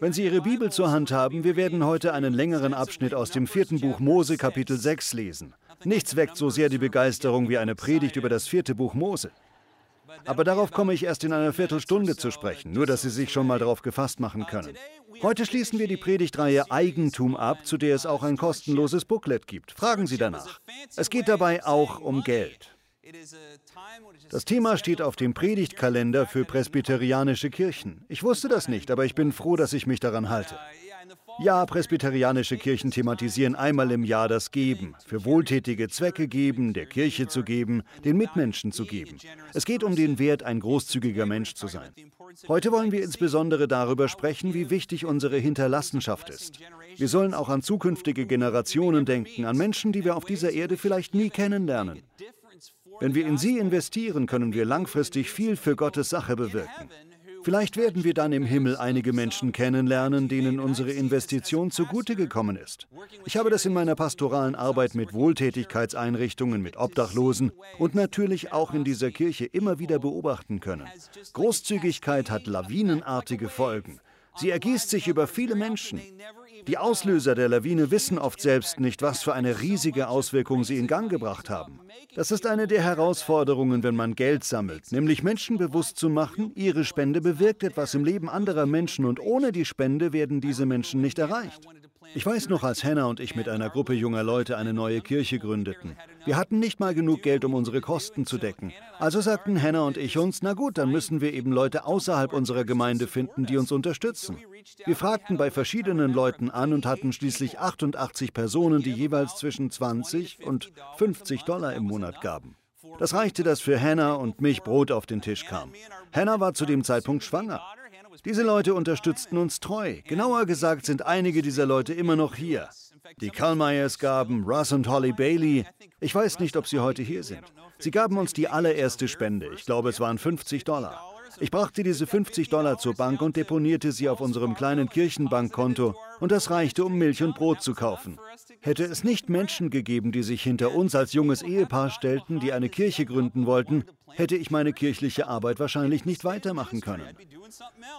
Wenn Sie Ihre Bibel zur Hand haben, wir werden heute einen längeren Abschnitt aus dem vierten Buch Mose Kapitel 6 lesen. Nichts weckt so sehr die Begeisterung wie eine Predigt über das vierte Buch Mose. Aber darauf komme ich erst in einer Viertelstunde zu sprechen, nur dass Sie sich schon mal darauf gefasst machen können. Heute schließen wir die Predigtreihe Eigentum ab, zu der es auch ein kostenloses Booklet gibt. Fragen Sie danach. Es geht dabei auch um Geld. Das Thema steht auf dem Predigtkalender für presbyterianische Kirchen. Ich wusste das nicht, aber ich bin froh, dass ich mich daran halte. Ja, presbyterianische Kirchen thematisieren einmal im Jahr das Geben, für wohltätige Zwecke geben, der Kirche zu geben, den Mitmenschen zu geben. Es geht um den Wert, ein großzügiger Mensch zu sein. Heute wollen wir insbesondere darüber sprechen, wie wichtig unsere Hinterlassenschaft ist. Wir sollen auch an zukünftige Generationen denken, an Menschen, die wir auf dieser Erde vielleicht nie kennenlernen. Wenn wir in sie investieren, können wir langfristig viel für Gottes Sache bewirken. Vielleicht werden wir dann im Himmel einige Menschen kennenlernen, denen unsere Investition zugute gekommen ist. Ich habe das in meiner pastoralen Arbeit mit Wohltätigkeitseinrichtungen, mit Obdachlosen und natürlich auch in dieser Kirche immer wieder beobachten können. Großzügigkeit hat lawinenartige Folgen. Sie ergießt sich über viele Menschen. Die Auslöser der Lawine wissen oft selbst nicht, was für eine riesige Auswirkung sie in Gang gebracht haben. Das ist eine der Herausforderungen, wenn man Geld sammelt, nämlich Menschen bewusst zu machen, ihre Spende bewirkt etwas im Leben anderer Menschen und ohne die Spende werden diese Menschen nicht erreicht. Ich weiß noch, als Hannah und ich mit einer Gruppe junger Leute eine neue Kirche gründeten. Wir hatten nicht mal genug Geld, um unsere Kosten zu decken. Also sagten Hannah und ich uns, na gut, dann müssen wir eben Leute außerhalb unserer Gemeinde finden, die uns unterstützen. Wir fragten bei verschiedenen Leuten an und hatten schließlich 88 Personen, die jeweils zwischen 20 und 50 Dollar im Monat gaben. Das reichte, dass für Hannah und mich Brot auf den Tisch kam. Hannah war zu dem Zeitpunkt schwanger. Diese Leute unterstützten uns treu. Genauer gesagt sind einige dieser Leute immer noch hier. Die Kalmeyers gaben, Russ und Holly Bailey. Ich weiß nicht, ob sie heute hier sind. Sie gaben uns die allererste Spende. Ich glaube, es waren 50 Dollar. Ich brachte diese 50 Dollar zur Bank und deponierte sie auf unserem kleinen Kirchenbankkonto und das reichte, um Milch und Brot zu kaufen. Hätte es nicht Menschen gegeben, die sich hinter uns als junges Ehepaar stellten, die eine Kirche gründen wollten, hätte ich meine kirchliche Arbeit wahrscheinlich nicht weitermachen können.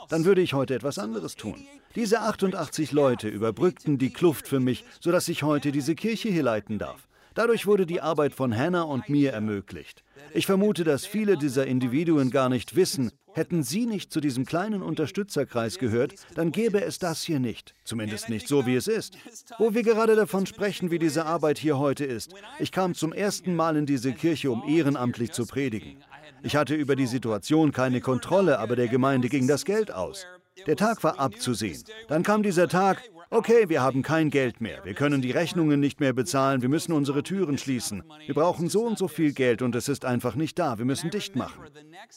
Dann würde ich heute etwas anderes tun. Diese 88 Leute überbrückten die Kluft für mich, sodass ich heute diese Kirche hier leiten darf. Dadurch wurde die Arbeit von Hannah und mir ermöglicht. Ich vermute, dass viele dieser Individuen gar nicht wissen, hätten sie nicht zu diesem kleinen Unterstützerkreis gehört, dann gäbe es das hier nicht. Zumindest nicht so, wie es ist. Wo wir gerade davon sprechen, wie diese Arbeit hier heute ist. Ich kam zum ersten Mal in diese Kirche, um ehrenamtlich zu predigen. Ich hatte über die Situation keine Kontrolle, aber der Gemeinde ging das Geld aus. Der Tag war abzusehen. Dann kam dieser Tag, Okay, wir haben kein Geld mehr. Wir können die Rechnungen nicht mehr bezahlen. Wir müssen unsere Türen schließen. Wir brauchen so und so viel Geld und es ist einfach nicht da. Wir müssen dicht machen.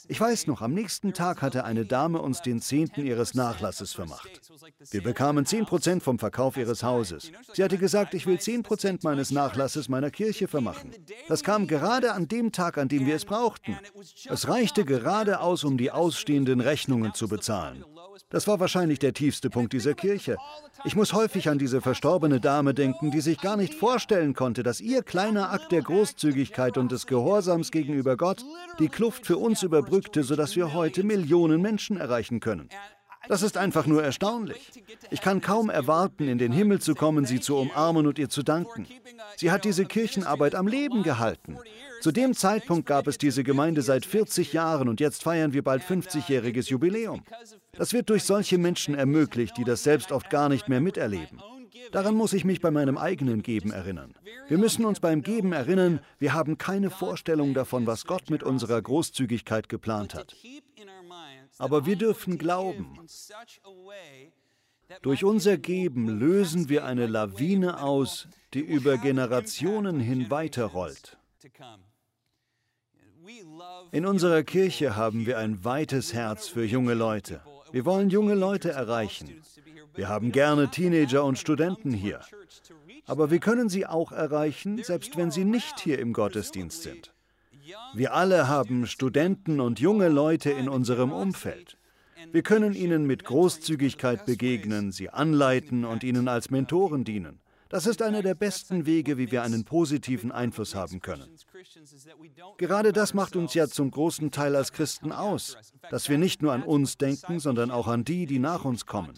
Ich weiß noch, am nächsten Tag hatte eine Dame uns den Zehnten ihres Nachlasses vermacht. Wir bekamen 10% vom Verkauf ihres Hauses. Sie hatte gesagt, ich will 10% meines Nachlasses meiner Kirche vermachen. Das kam gerade an dem Tag, an dem wir es brauchten. Es reichte gerade aus, um die ausstehenden Rechnungen zu bezahlen. Das war wahrscheinlich der tiefste Punkt dieser Kirche. Ich muss häufig an diese verstorbene Dame denken, die sich gar nicht vorstellen konnte, dass ihr kleiner Akt der Großzügigkeit und des Gehorsams gegenüber Gott die Kluft für uns überbrückte, sodass wir heute Millionen Menschen erreichen können. Das ist einfach nur erstaunlich. Ich kann kaum erwarten, in den Himmel zu kommen, sie zu umarmen und ihr zu danken. Sie hat diese Kirchenarbeit am Leben gehalten. Zu dem Zeitpunkt gab es diese Gemeinde seit 40 Jahren und jetzt feiern wir bald 50-jähriges Jubiläum. Das wird durch solche Menschen ermöglicht, die das selbst oft gar nicht mehr miterleben. Daran muss ich mich bei meinem eigenen Geben erinnern. Wir müssen uns beim Geben erinnern, wir haben keine Vorstellung davon, was Gott mit unserer Großzügigkeit geplant hat. Aber wir dürfen glauben. Durch unser Geben lösen wir eine Lawine aus, die über Generationen hin weiterrollt. In unserer Kirche haben wir ein weites Herz für junge Leute. Wir wollen junge Leute erreichen. Wir haben gerne Teenager und Studenten hier. Aber wir können sie auch erreichen, selbst wenn sie nicht hier im Gottesdienst sind. Wir alle haben Studenten und junge Leute in unserem Umfeld. Wir können ihnen mit Großzügigkeit begegnen, sie anleiten und ihnen als Mentoren dienen. Das ist einer der besten Wege, wie wir einen positiven Einfluss haben können. Gerade das macht uns ja zum großen Teil als Christen aus, dass wir nicht nur an uns denken, sondern auch an die, die nach uns kommen.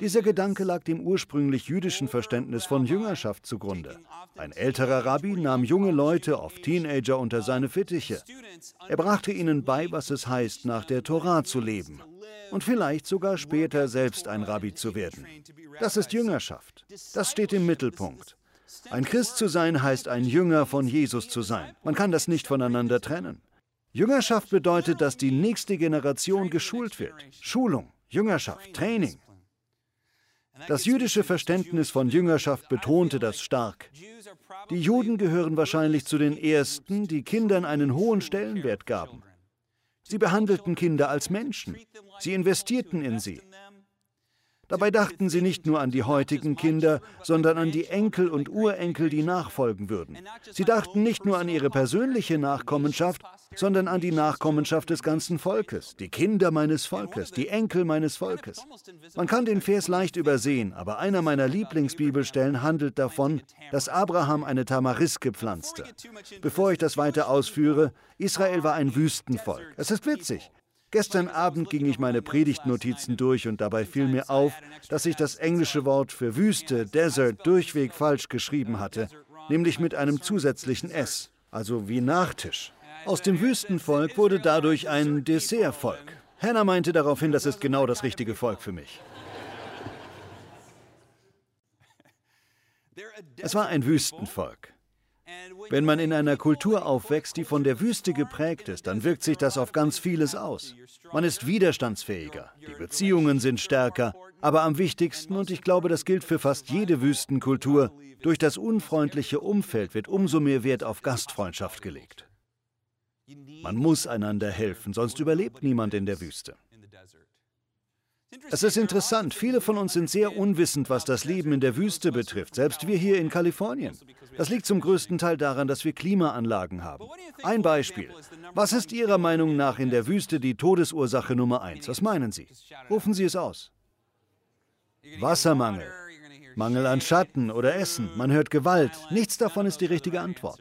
Dieser Gedanke lag dem ursprünglich jüdischen Verständnis von Jüngerschaft zugrunde. Ein älterer Rabbi nahm junge Leute, oft Teenager, unter seine Fittiche. Er brachte ihnen bei, was es heißt, nach der Torah zu leben und vielleicht sogar später selbst ein Rabbi zu werden. Das ist Jüngerschaft. Das steht im Mittelpunkt. Ein Christ zu sein heißt ein Jünger von Jesus zu sein. Man kann das nicht voneinander trennen. Jüngerschaft bedeutet, dass die nächste Generation geschult wird. Schulung, Jüngerschaft, Training. Das jüdische Verständnis von Jüngerschaft betonte das stark. Die Juden gehören wahrscheinlich zu den Ersten, die Kindern einen hohen Stellenwert gaben. Sie behandelten Kinder als Menschen. Sie investierten in sie. Dabei dachten sie nicht nur an die heutigen Kinder, sondern an die Enkel und Urenkel, die nachfolgen würden. Sie dachten nicht nur an ihre persönliche Nachkommenschaft, sondern an die Nachkommenschaft des ganzen Volkes, die Kinder meines Volkes, die Enkel meines Volkes. Man kann den Vers leicht übersehen, aber einer meiner Lieblingsbibelstellen handelt davon, dass Abraham eine Tamariske pflanzte. Bevor ich das weiter ausführe, Israel war ein Wüstenvolk. Es ist witzig. Gestern Abend ging ich meine Predigtnotizen durch und dabei fiel mir auf, dass ich das englische Wort für Wüste, Desert, durchweg falsch geschrieben hatte, nämlich mit einem zusätzlichen S, also wie Nachtisch. Aus dem Wüstenvolk wurde dadurch ein Dessertvolk. Hannah meinte daraufhin, das ist genau das richtige Volk für mich. Es war ein Wüstenvolk. Wenn man in einer Kultur aufwächst, die von der Wüste geprägt ist, dann wirkt sich das auf ganz vieles aus. Man ist widerstandsfähiger, die Beziehungen sind stärker, aber am wichtigsten, und ich glaube, das gilt für fast jede Wüstenkultur, durch das unfreundliche Umfeld wird umso mehr Wert auf Gastfreundschaft gelegt. Man muss einander helfen, sonst überlebt niemand in der Wüste. Es ist interessant, viele von uns sind sehr unwissend, was das Leben in der Wüste betrifft, selbst wir hier in Kalifornien. Das liegt zum größten Teil daran, dass wir Klimaanlagen haben. Ein Beispiel. Was ist Ihrer Meinung nach in der Wüste die Todesursache Nummer eins? Was meinen Sie? Rufen Sie es aus. Wassermangel, Mangel an Schatten oder Essen, man hört Gewalt. Nichts davon ist die richtige Antwort.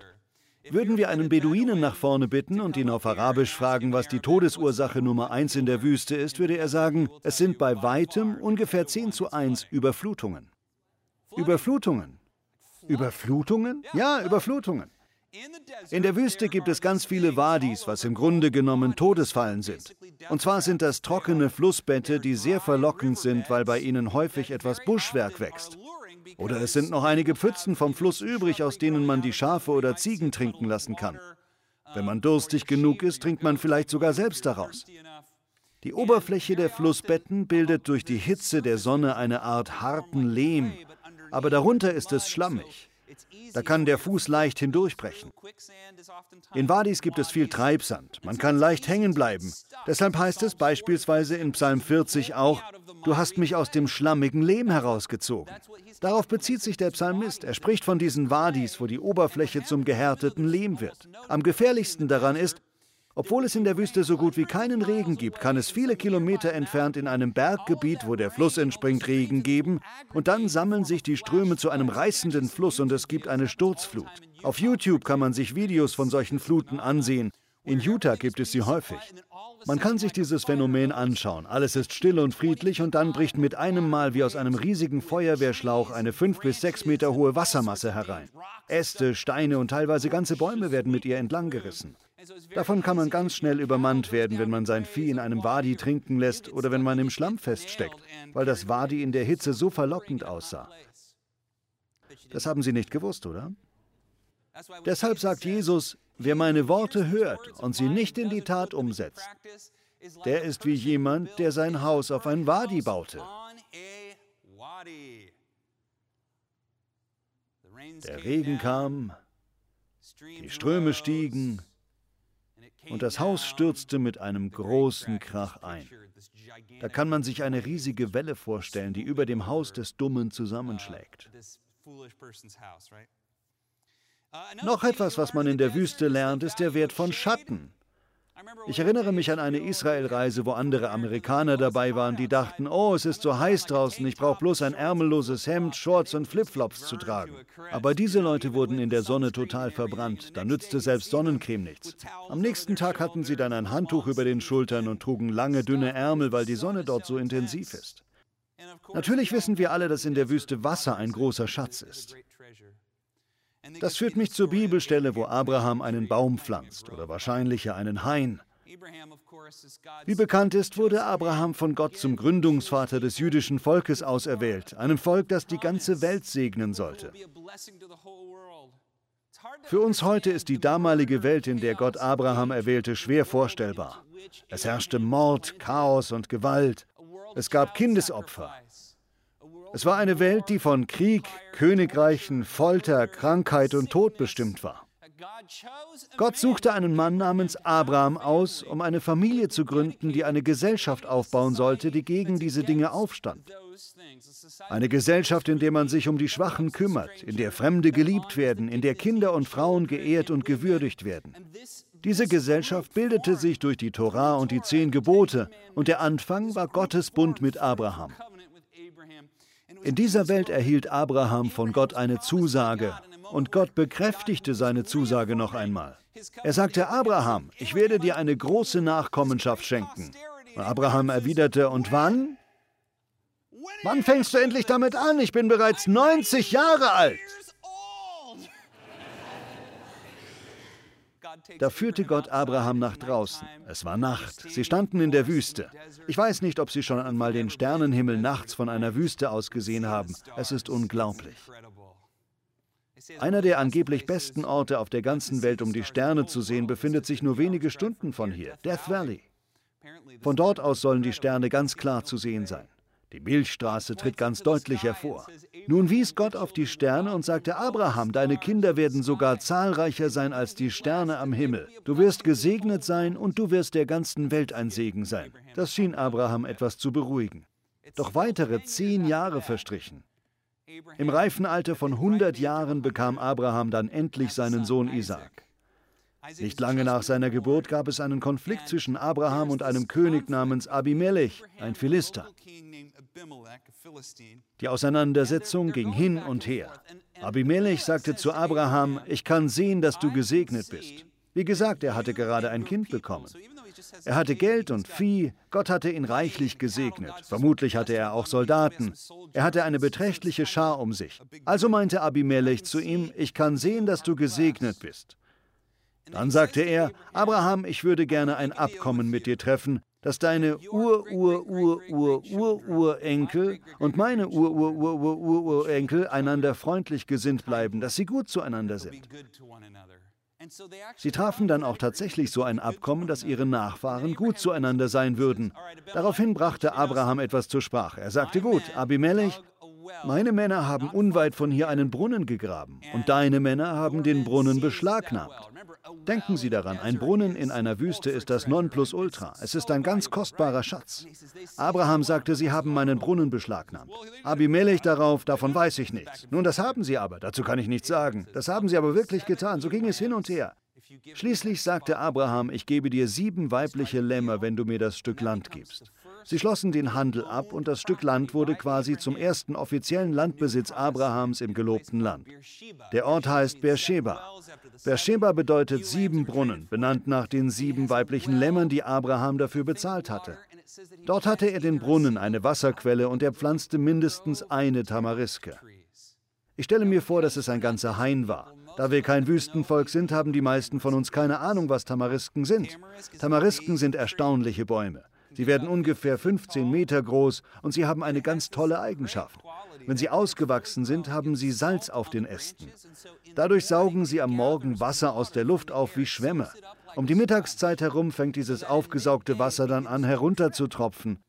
Würden wir einen Beduinen nach vorne bitten und ihn auf Arabisch fragen, was die Todesursache Nummer eins in der Wüste ist, würde er sagen, es sind bei weitem ungefähr 10 zu 1 Überflutungen. Überflutungen. Überflutungen? Ja, Überflutungen. In der Wüste gibt es ganz viele Wadis, was im Grunde genommen Todesfallen sind. Und zwar sind das trockene Flussbette, die sehr verlockend sind, weil bei ihnen häufig etwas Buschwerk wächst. Oder es sind noch einige Pfützen vom Fluss übrig, aus denen man die Schafe oder Ziegen trinken lassen kann. Wenn man durstig genug ist, trinkt man vielleicht sogar selbst daraus. Die Oberfläche der Flussbetten bildet durch die Hitze der Sonne eine Art harten Lehm, aber darunter ist es schlammig. Da kann der Fuß leicht hindurchbrechen. In Wadis gibt es viel Treibsand. Man kann leicht hängen bleiben. Deshalb heißt es beispielsweise in Psalm 40 auch, du hast mich aus dem schlammigen Lehm herausgezogen. Darauf bezieht sich der Psalmist. Er spricht von diesen Wadis, wo die Oberfläche zum gehärteten Lehm wird. Am gefährlichsten daran ist, obwohl es in der Wüste so gut wie keinen Regen gibt, kann es viele Kilometer entfernt in einem Berggebiet, wo der Fluss entspringt, Regen geben und dann sammeln sich die Ströme zu einem reißenden Fluss und es gibt eine Sturzflut. Auf YouTube kann man sich Videos von solchen Fluten ansehen. In Utah gibt es sie häufig. Man kann sich dieses Phänomen anschauen. Alles ist still und friedlich und dann bricht mit einem Mal wie aus einem riesigen Feuerwehrschlauch eine fünf bis sechs Meter hohe Wassermasse herein. Äste, Steine und teilweise ganze Bäume werden mit ihr entlanggerissen. Davon kann man ganz schnell übermannt werden, wenn man sein Vieh in einem Wadi trinken lässt oder wenn man im Schlamm feststeckt, weil das Wadi in der Hitze so verlockend aussah. Das haben Sie nicht gewusst, oder? Deshalb sagt Jesus, wer meine Worte hört und sie nicht in die Tat umsetzt, der ist wie jemand, der sein Haus auf ein Wadi baute. Der Regen kam, die Ströme stiegen und das Haus stürzte mit einem großen Krach ein. Da kann man sich eine riesige Welle vorstellen, die über dem Haus des Dummen zusammenschlägt. Noch etwas, was man in der Wüste lernt, ist der Wert von Schatten. Ich erinnere mich an eine Israelreise, wo andere Amerikaner dabei waren, die dachten, oh, es ist so heiß draußen, ich brauche bloß ein ärmelloses Hemd, Shorts und Flipflops zu tragen. Aber diese Leute wurden in der Sonne total verbrannt, da nützte selbst Sonnencreme nichts. Am nächsten Tag hatten sie dann ein Handtuch über den Schultern und trugen lange, dünne Ärmel, weil die Sonne dort so intensiv ist. Natürlich wissen wir alle, dass in der Wüste Wasser ein großer Schatz ist. Das führt mich zur Bibelstelle, wo Abraham einen Baum pflanzt oder wahrscheinlich einen Hain. Wie bekannt ist, wurde Abraham von Gott zum Gründungsvater des jüdischen Volkes auserwählt, einem Volk, das die ganze Welt segnen sollte. Für uns heute ist die damalige Welt, in der Gott Abraham erwählte, schwer vorstellbar. Es herrschte Mord, Chaos und Gewalt. Es gab Kindesopfer. Es war eine Welt, die von Krieg, Königreichen, Folter, Krankheit und Tod bestimmt war. Gott suchte einen Mann namens Abraham aus, um eine Familie zu gründen, die eine Gesellschaft aufbauen sollte, die gegen diese Dinge aufstand. Eine Gesellschaft, in der man sich um die Schwachen kümmert, in der Fremde geliebt werden, in der Kinder und Frauen geehrt und gewürdigt werden. Diese Gesellschaft bildete sich durch die Torah und die zehn Gebote, und der Anfang war Gottes Bund mit Abraham. In dieser Welt erhielt Abraham von Gott eine Zusage, und Gott bekräftigte seine Zusage noch einmal. Er sagte, Abraham, ich werde dir eine große Nachkommenschaft schenken. Abraham erwiderte, und wann? Wann fängst du endlich damit an? Ich bin bereits 90 Jahre alt. Da führte Gott Abraham nach draußen. Es war Nacht. Sie standen in der Wüste. Ich weiß nicht, ob Sie schon einmal den Sternenhimmel nachts von einer Wüste aus gesehen haben. Es ist unglaublich. Einer der angeblich besten Orte auf der ganzen Welt, um die Sterne zu sehen, befindet sich nur wenige Stunden von hier, Death Valley. Von dort aus sollen die Sterne ganz klar zu sehen sein. Die Milchstraße tritt ganz deutlich hervor. Nun wies Gott auf die Sterne und sagte, Abraham, deine Kinder werden sogar zahlreicher sein als die Sterne am Himmel. Du wirst gesegnet sein und du wirst der ganzen Welt ein Segen sein. Das schien Abraham etwas zu beruhigen. Doch weitere zehn Jahre verstrichen. Im reifen Alter von 100 Jahren bekam Abraham dann endlich seinen Sohn Isaac. Nicht lange nach seiner Geburt gab es einen Konflikt zwischen Abraham und einem König namens Abimelech, ein Philister. Die Auseinandersetzung ging hin und her. Abimelech sagte zu Abraham, ich kann sehen, dass du gesegnet bist. Wie gesagt, er hatte gerade ein Kind bekommen. Er hatte Geld und Vieh, Gott hatte ihn reichlich gesegnet. Vermutlich hatte er auch Soldaten. Er hatte eine beträchtliche Schar um sich. Also meinte Abimelech zu ihm, ich kann sehen, dass du gesegnet bist. Dann sagte er, Abraham, ich würde gerne ein Abkommen mit dir treffen, dass deine Ur-Ur-Ur-Ur-Ur-Urenkel und meine Ur-Ur-Ur-Ur-Urenkel einander freundlich gesinnt bleiben, dass sie gut zueinander sind. Sie trafen dann auch tatsächlich so ein Abkommen, dass ihre Nachfahren gut zueinander sein würden. Daraufhin brachte Abraham etwas zur Sprache. Er sagte, gut, Abimelech, meine Männer haben unweit von hier einen Brunnen gegraben und deine Männer haben den Brunnen beschlagnahmt. Denken Sie daran, ein Brunnen in einer Wüste ist das Nonplusultra. Es ist ein ganz kostbarer Schatz. Abraham sagte, Sie haben meinen Brunnen beschlagnahmt. Abimelech darauf, davon weiß ich nichts. Nun, das haben Sie aber, dazu kann ich nichts sagen. Das haben Sie aber wirklich getan. So ging es hin und her. Schließlich sagte Abraham, ich gebe dir sieben weibliche Lämmer, wenn du mir das Stück Land gibst. Sie schlossen den Handel ab und das Stück Land wurde quasi zum ersten offiziellen Landbesitz Abrahams im gelobten Land. Der Ort heißt Beersheba. Beersheba bedeutet sieben Brunnen, benannt nach den sieben weiblichen Lämmern, die Abraham dafür bezahlt hatte. Dort hatte er den Brunnen, eine Wasserquelle und er pflanzte mindestens eine Tamariske. Ich stelle mir vor, dass es ein ganzer Hain war. Da wir kein Wüstenvolk sind, haben die meisten von uns keine Ahnung, was Tamarisken sind. Tamarisken sind erstaunliche Bäume. Sie werden ungefähr 15 Meter groß und sie haben eine ganz tolle Eigenschaft. Wenn sie ausgewachsen sind, haben sie Salz auf den Ästen. Dadurch saugen sie am Morgen Wasser aus der Luft auf wie Schwämme. Um die Mittagszeit herum fängt dieses aufgesaugte Wasser dann an herunterzutropfen.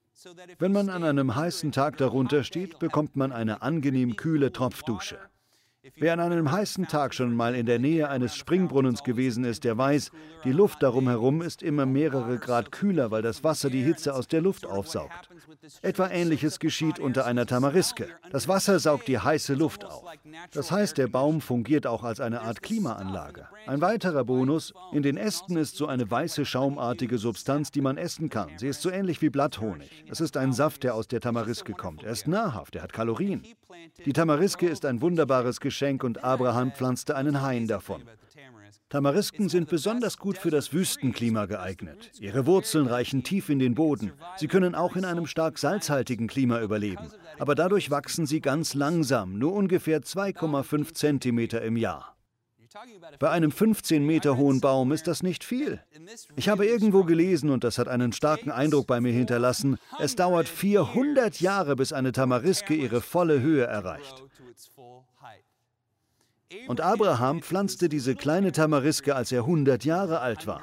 Wenn man an einem heißen Tag darunter steht, bekommt man eine angenehm kühle Tropfdusche. Wer an einem heißen Tag schon mal in der Nähe eines Springbrunnens gewesen ist, der weiß, die Luft darum herum ist immer mehrere Grad kühler, weil das Wasser die Hitze aus der Luft aufsaugt. Etwa ähnliches geschieht unter einer Tamariske. Das Wasser saugt die heiße Luft auf. Das heißt, der Baum fungiert auch als eine Art Klimaanlage. Ein weiterer Bonus, in den Ästen ist so eine weiße schaumartige Substanz, die man essen kann. Sie ist so ähnlich wie Blatthonig. Es ist ein Saft, der aus der Tamariske kommt. Er ist nahrhaft, er hat Kalorien. Die Tamariske ist ein wunderbares Geschenk und Abraham pflanzte einen Hain davon. Tamarisken sind besonders gut für das Wüstenklima geeignet. Ihre Wurzeln reichen tief in den Boden. Sie können auch in einem stark salzhaltigen Klima überleben. Aber dadurch wachsen sie ganz langsam, nur ungefähr 2,5 Zentimeter im Jahr. Bei einem 15 Meter hohen Baum ist das nicht viel. Ich habe irgendwo gelesen, und das hat einen starken Eindruck bei mir hinterlassen, es dauert 400 Jahre, bis eine Tamariske ihre volle Höhe erreicht. Und Abraham pflanzte diese kleine Tamariske, als er 100 Jahre alt war.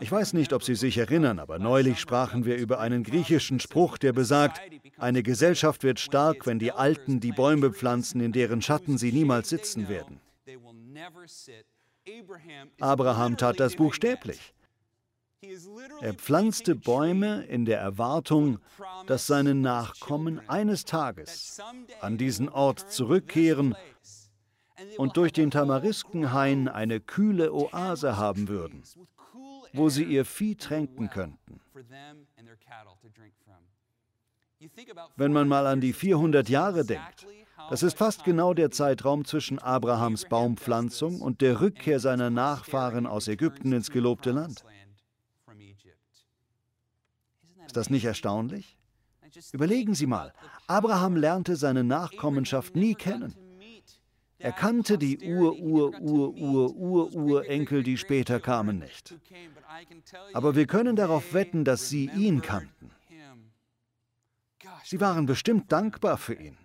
Ich weiß nicht, ob Sie sich erinnern, aber neulich sprachen wir über einen griechischen Spruch, der besagt, eine Gesellschaft wird stark, wenn die Alten die Bäume pflanzen, in deren Schatten sie niemals sitzen werden. Abraham tat das buchstäblich. Er pflanzte Bäume in der Erwartung, dass seine Nachkommen eines Tages an diesen Ort zurückkehren und durch den Tamariskenhain eine kühle Oase haben würden, wo sie ihr Vieh tränken könnten. Wenn man mal an die 400 Jahre denkt, das ist fast genau der Zeitraum zwischen Abrahams Baumpflanzung und der Rückkehr seiner Nachfahren aus Ägypten ins gelobte Land. Ist das nicht erstaunlich? Überlegen Sie mal, Abraham lernte seine Nachkommenschaft nie kennen. Er kannte die Ur-Ur-Ur-Ur-Ur-Urenkel, die später kamen, nicht. Aber wir können darauf wetten, dass sie ihn kannten. Sie waren bestimmt dankbar für ihn.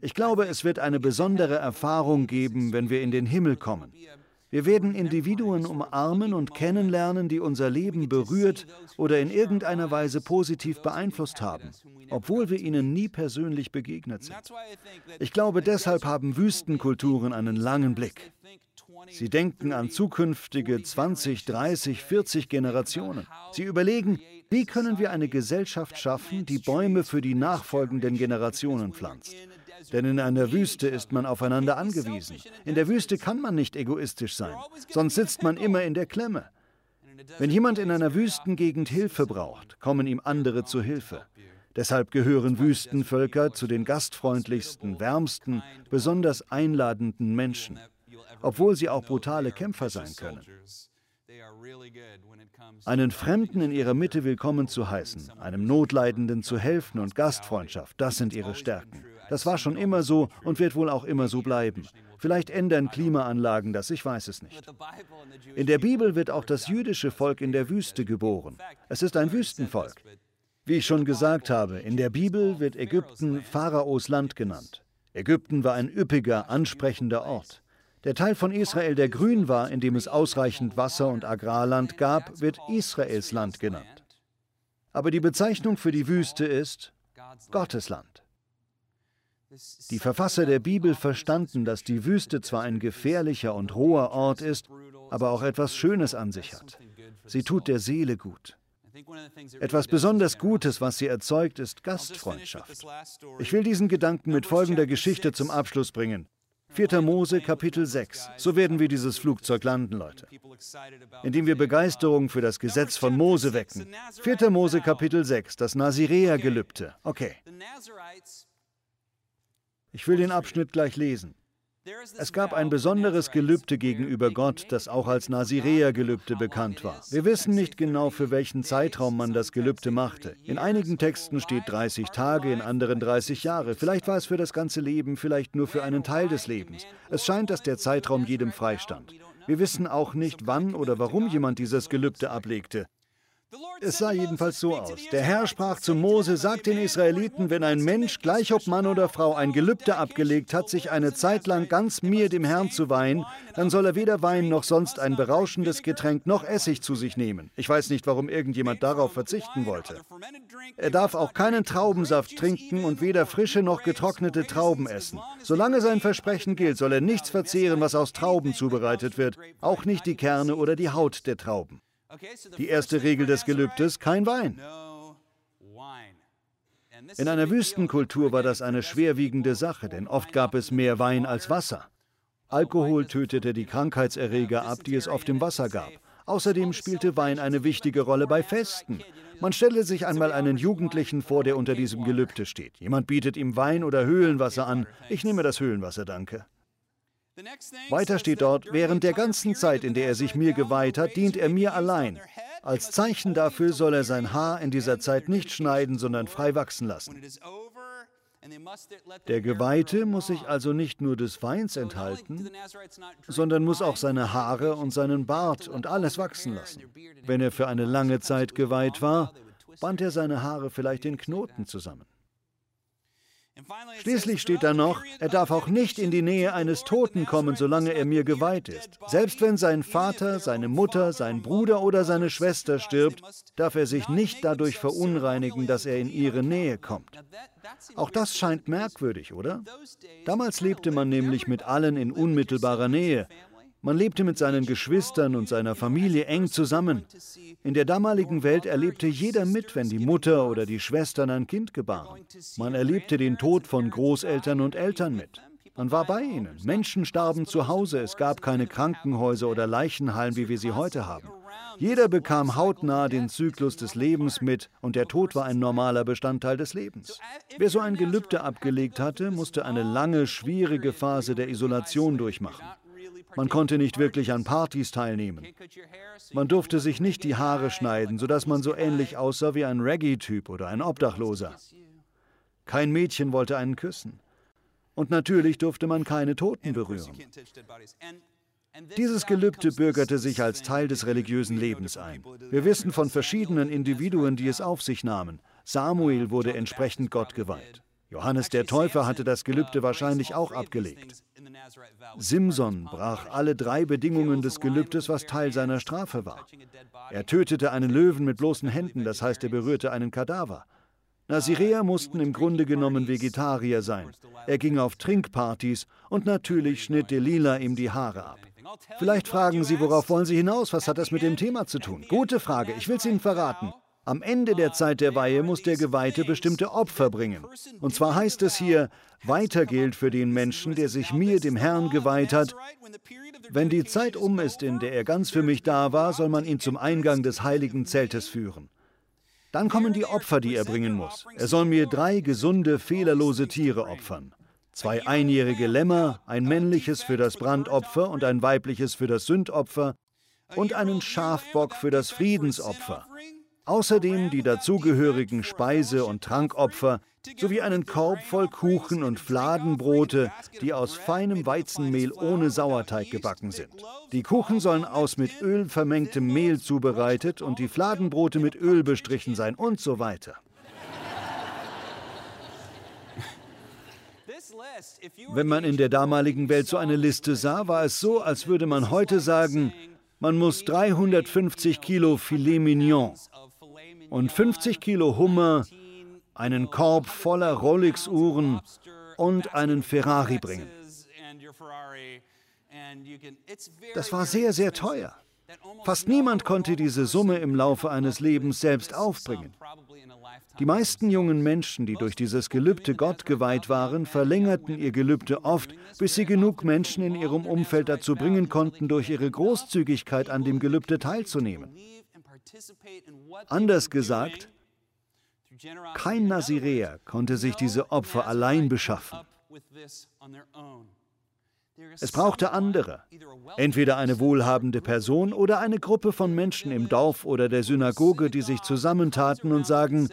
Ich glaube, es wird eine besondere Erfahrung geben, wenn wir in den Himmel kommen. Wir werden Individuen umarmen und kennenlernen, die unser Leben berührt oder in irgendeiner Weise positiv beeinflusst haben, obwohl wir ihnen nie persönlich begegnet sind. Ich glaube, deshalb haben Wüstenkulturen einen langen Blick. Sie denken an zukünftige 20, 30, 40 Generationen. Sie überlegen, wie können wir eine Gesellschaft schaffen, die Bäume für die nachfolgenden Generationen pflanzt. Denn in einer Wüste ist man aufeinander angewiesen. In der Wüste kann man nicht egoistisch sein, sonst sitzt man immer in der Klemme. Wenn jemand in einer Wüstengegend Hilfe braucht, kommen ihm andere zu Hilfe. Deshalb gehören Wüstenvölker zu den gastfreundlichsten, wärmsten, besonders einladenden Menschen, obwohl sie auch brutale Kämpfer sein können. Einen Fremden in ihrer Mitte willkommen zu heißen, einem Notleidenden zu helfen und Gastfreundschaft, das sind ihre Stärken. Das war schon immer so und wird wohl auch immer so bleiben. Vielleicht ändern Klimaanlagen das, ich weiß es nicht. In der Bibel wird auch das jüdische Volk in der Wüste geboren. Es ist ein Wüstenvolk. Wie ich schon gesagt habe, in der Bibel wird Ägypten Pharaos Land genannt. Ägypten war ein üppiger, ansprechender Ort. Der Teil von Israel, der grün war, in dem es ausreichend Wasser und Agrarland gab, wird Israels Land genannt. Aber die Bezeichnung für die Wüste ist Gottes Land. Die Verfasser der Bibel verstanden, dass die Wüste zwar ein gefährlicher und roher Ort ist, aber auch etwas Schönes an sich hat. Sie tut der Seele gut. Etwas besonders Gutes, was sie erzeugt, ist Gastfreundschaft. Ich will diesen Gedanken mit folgender Geschichte zum Abschluss bringen. 4. Mose Kapitel 6. So werden wir dieses Flugzeug landen, Leute. Indem wir Begeisterung für das Gesetz von Mose wecken. 4. Mose Kapitel 6, das Nazirea-Gelübde. Okay. Ich will den Abschnitt gleich lesen. Es gab ein besonderes Gelübde gegenüber Gott, das auch als Nazirea-Gelübde bekannt war. Wir wissen nicht genau, für welchen Zeitraum man das Gelübde machte. In einigen Texten steht 30 Tage, in anderen 30 Jahre. Vielleicht war es für das ganze Leben, vielleicht nur für einen Teil des Lebens. Es scheint, dass der Zeitraum jedem freistand. Wir wissen auch nicht, wann oder warum jemand dieses Gelübde ablegte. Es sah jedenfalls so aus. Der Herr sprach zu Mose, sagt den Israeliten, wenn ein Mensch, gleich ob Mann oder Frau, ein Gelübde abgelegt hat, sich eine Zeit lang ganz mir, dem Herrn, zu weihen, dann soll er weder Wein noch sonst ein berauschendes Getränk noch Essig zu sich nehmen. Ich weiß nicht, warum irgendjemand darauf verzichten wollte. Er darf auch keinen Traubensaft trinken und weder frische noch getrocknete Trauben essen. Solange sein Versprechen gilt, soll er nichts verzehren, was aus Trauben zubereitet wird, auch nicht die Kerne oder die Haut der Trauben. Die erste Regel des Gelübdes, kein Wein. In einer Wüstenkultur war das eine schwerwiegende Sache, denn oft gab es mehr Wein als Wasser. Alkohol tötete die Krankheitserreger ab, die es oft im Wasser gab. Außerdem spielte Wein eine wichtige Rolle bei Festen. Man stelle sich einmal einen Jugendlichen vor, der unter diesem Gelübde steht. Jemand bietet ihm Wein oder Höhlenwasser an. Ich nehme das Höhlenwasser, danke. Weiter steht dort, während der ganzen Zeit, in der er sich mir geweiht hat, dient er mir allein. Als Zeichen dafür soll er sein Haar in dieser Zeit nicht schneiden, sondern frei wachsen lassen. Der Geweihte muss sich also nicht nur des Weins enthalten, sondern muss auch seine Haare und seinen Bart und alles wachsen lassen. Wenn er für eine lange Zeit geweiht war, band er seine Haare vielleicht in Knoten zusammen. Schließlich steht da noch, er darf auch nicht in die Nähe eines Toten kommen, solange er mir geweiht ist. Selbst wenn sein Vater, seine Mutter, sein Bruder oder seine Schwester stirbt, darf er sich nicht dadurch verunreinigen, dass er in ihre Nähe kommt. Auch das scheint merkwürdig, oder? Damals lebte man nämlich mit allen in unmittelbarer Nähe. Man lebte mit seinen Geschwistern und seiner Familie eng zusammen. In der damaligen Welt erlebte jeder mit, wenn die Mutter oder die Schwestern ein Kind gebaren. Man erlebte den Tod von Großeltern und Eltern mit. Man war bei ihnen. Menschen starben zu Hause. Es gab keine Krankenhäuser oder Leichenhallen, wie wir sie heute haben. Jeder bekam hautnah den Zyklus des Lebens mit und der Tod war ein normaler Bestandteil des Lebens. Wer so ein Gelübde abgelegt hatte, musste eine lange, schwierige Phase der Isolation durchmachen. Man konnte nicht wirklich an Partys teilnehmen. Man durfte sich nicht die Haare schneiden, sodass man so ähnlich aussah wie ein Reggae-Typ oder ein Obdachloser. Kein Mädchen wollte einen küssen. Und natürlich durfte man keine Toten berühren. Dieses Gelübde bürgerte sich als Teil des religiösen Lebens ein. Wir wissen von verschiedenen Individuen, die es auf sich nahmen. Samuel wurde entsprechend Gott geweiht. Johannes der Täufer hatte das Gelübde wahrscheinlich auch abgelegt. Simson brach alle drei Bedingungen des Gelübdes, was Teil seiner Strafe war. Er tötete einen Löwen mit bloßen Händen, das heißt, er berührte einen Kadaver. Naziräer mussten im Grunde genommen Vegetarier sein. Er ging auf Trinkpartys und natürlich schnitt Delila ihm die Haare ab. Vielleicht fragen Sie, worauf wollen Sie hinaus? Was hat das mit dem Thema zu tun? Gute Frage, ich will es Ihnen verraten. Am Ende der Zeit der Weihe muss der Geweihte bestimmte Opfer bringen. Und zwar heißt es hier, weiter gilt für den Menschen, der sich mir, dem Herrn, geweiht hat. Wenn die Zeit um ist, in der er ganz für mich da war, soll man ihn zum Eingang des heiligen Zeltes führen. Dann kommen die Opfer, die er bringen muss. Er soll mir drei gesunde, fehlerlose Tiere opfern. Zwei einjährige Lämmer, ein männliches für das Brandopfer und ein weibliches für das Sündopfer und einen Schafbock für das Friedensopfer. Außerdem die dazugehörigen Speise- und Trankopfer sowie einen Korb voll Kuchen und Fladenbrote, die aus feinem Weizenmehl ohne Sauerteig gebacken sind. Die Kuchen sollen aus mit Öl vermengtem Mehl zubereitet und die Fladenbrote mit Öl bestrichen sein und so weiter. Wenn man in der damaligen Welt so eine Liste sah, war es so, als würde man heute sagen, man muss 350 Kilo Filet Mignon und 50 Kilo Hummer, einen Korb voller Rolex-Uhren und einen Ferrari bringen. Das war sehr, sehr teuer. Fast niemand konnte diese Summe im Laufe eines Lebens selbst aufbringen. Die meisten jungen Menschen, die durch dieses Gelübde Gott geweiht waren, verlängerten ihr Gelübde oft, bis sie genug Menschen in ihrem Umfeld dazu bringen konnten, durch ihre Großzügigkeit an dem Gelübde teilzunehmen. Anders gesagt, kein Naziräer konnte sich diese Opfer allein beschaffen. Es brauchte andere, entweder eine wohlhabende Person oder eine Gruppe von Menschen im Dorf oder der Synagoge, die sich zusammentaten und sagen,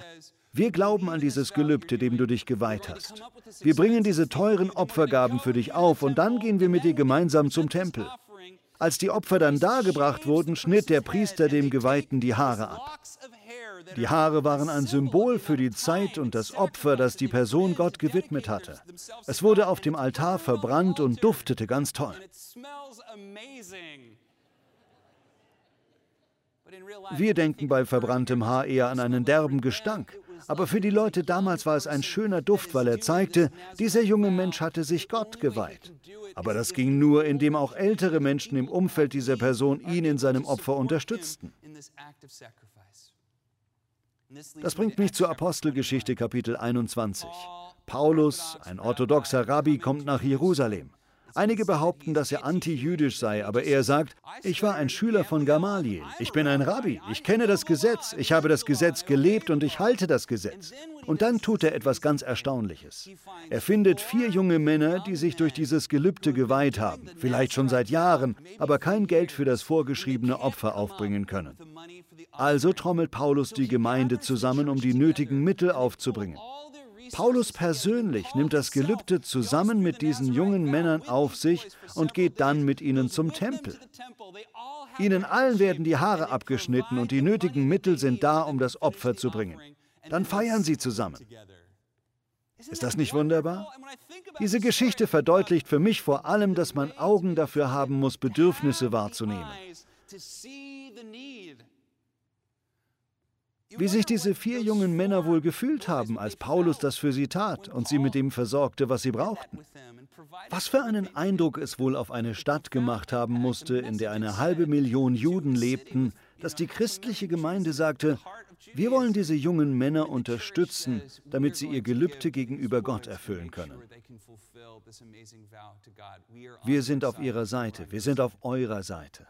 wir glauben an dieses Gelübde, dem du dich geweiht hast. Wir bringen diese teuren Opfergaben für dich auf und dann gehen wir mit dir gemeinsam zum Tempel. Als die Opfer dann dargebracht wurden, schnitt der Priester dem Geweihten die Haare ab. Die Haare waren ein Symbol für die Zeit und das Opfer, das die Person Gott gewidmet hatte. Es wurde auf dem Altar verbrannt und duftete ganz toll. Wir denken bei verbranntem Haar eher an einen derben Gestank. Aber für die Leute damals war es ein schöner Duft, weil er zeigte, dieser junge Mensch hatte sich Gott geweiht. Aber das ging nur, indem auch ältere Menschen im Umfeld dieser Person ihn in seinem Opfer unterstützten. Das bringt mich zur Apostelgeschichte Kapitel 21. Paulus, ein orthodoxer Rabbi, kommt nach Jerusalem. Einige behaupten, dass er antijüdisch sei, aber er sagt, ich war ein Schüler von Gamaliel, ich bin ein Rabbi, ich kenne das Gesetz, ich habe das Gesetz gelebt und ich halte das Gesetz. Und dann tut er etwas ganz Erstaunliches. Er findet vier junge Männer, die sich durch dieses Gelübde geweiht haben, vielleicht schon seit Jahren, aber kein Geld für das vorgeschriebene Opfer aufbringen können. Also trommelt Paulus die Gemeinde zusammen, um die nötigen Mittel aufzubringen. Paulus persönlich nimmt das Gelübde zusammen mit diesen jungen Männern auf sich und geht dann mit ihnen zum Tempel. Ihnen allen werden die Haare abgeschnitten und die nötigen Mittel sind da, um das Opfer zu bringen. Dann feiern sie zusammen. Ist das nicht wunderbar? Diese Geschichte verdeutlicht für mich vor allem, dass man Augen dafür haben muss, Bedürfnisse wahrzunehmen. Wie sich diese vier jungen Männer wohl gefühlt haben, als Paulus das für sie tat und sie mit dem versorgte, was sie brauchten. Was für einen Eindruck es wohl auf eine Stadt gemacht haben musste, in der eine halbe Million Juden lebten, dass die christliche Gemeinde sagte, wir wollen diese jungen Männer unterstützen, damit sie ihr Gelübde gegenüber Gott erfüllen können. Wir sind auf ihrer Seite, wir sind auf eurer Seite.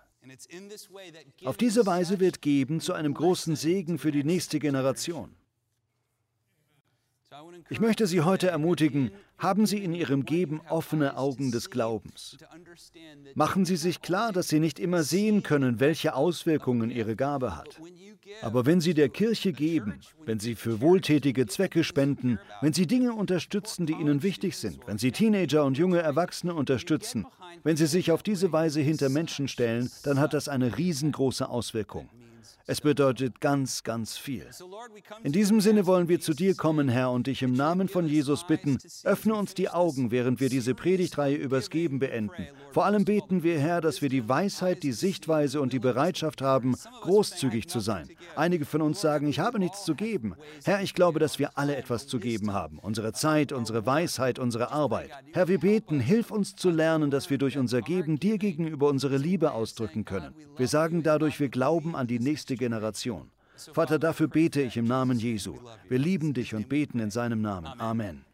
Auf diese Weise wird Geben zu einem großen Segen für die nächste Generation. Ich möchte Sie heute ermutigen, haben Sie in Ihrem Geben offene Augen des Glaubens. Machen Sie sich klar, dass Sie nicht immer sehen können, welche Auswirkungen Ihre Gabe hat. Aber wenn Sie der Kirche geben, wenn Sie für wohltätige Zwecke spenden, wenn Sie Dinge unterstützen, die Ihnen wichtig sind, wenn Sie Teenager und junge Erwachsene unterstützen, wenn Sie sich auf diese Weise hinter Menschen stellen, dann hat das eine riesengroße Auswirkung. Es bedeutet ganz, ganz viel. In diesem Sinne wollen wir zu dir kommen, Herr, und dich im Namen von Jesus bitten, öffne uns die Augen, während wir diese Predigtreihe übers Geben beenden. Vor allem beten wir, Herr, dass wir die Weisheit, die Sichtweise und die Bereitschaft haben, großzügig zu sein. Einige von uns sagen, ich habe nichts zu geben. Herr, ich glaube, dass wir alle etwas zu geben haben. Unsere Zeit, unsere Weisheit, unsere Arbeit. Herr, wir beten, hilf uns zu lernen, dass wir durch unser Geben dir gegenüber unsere Liebe ausdrücken können. Wir sagen dadurch, wir glauben an die nächste Generation. Vater, dafür bete ich im Namen Jesu. Wir lieben dich und beten in seinem Namen. Amen.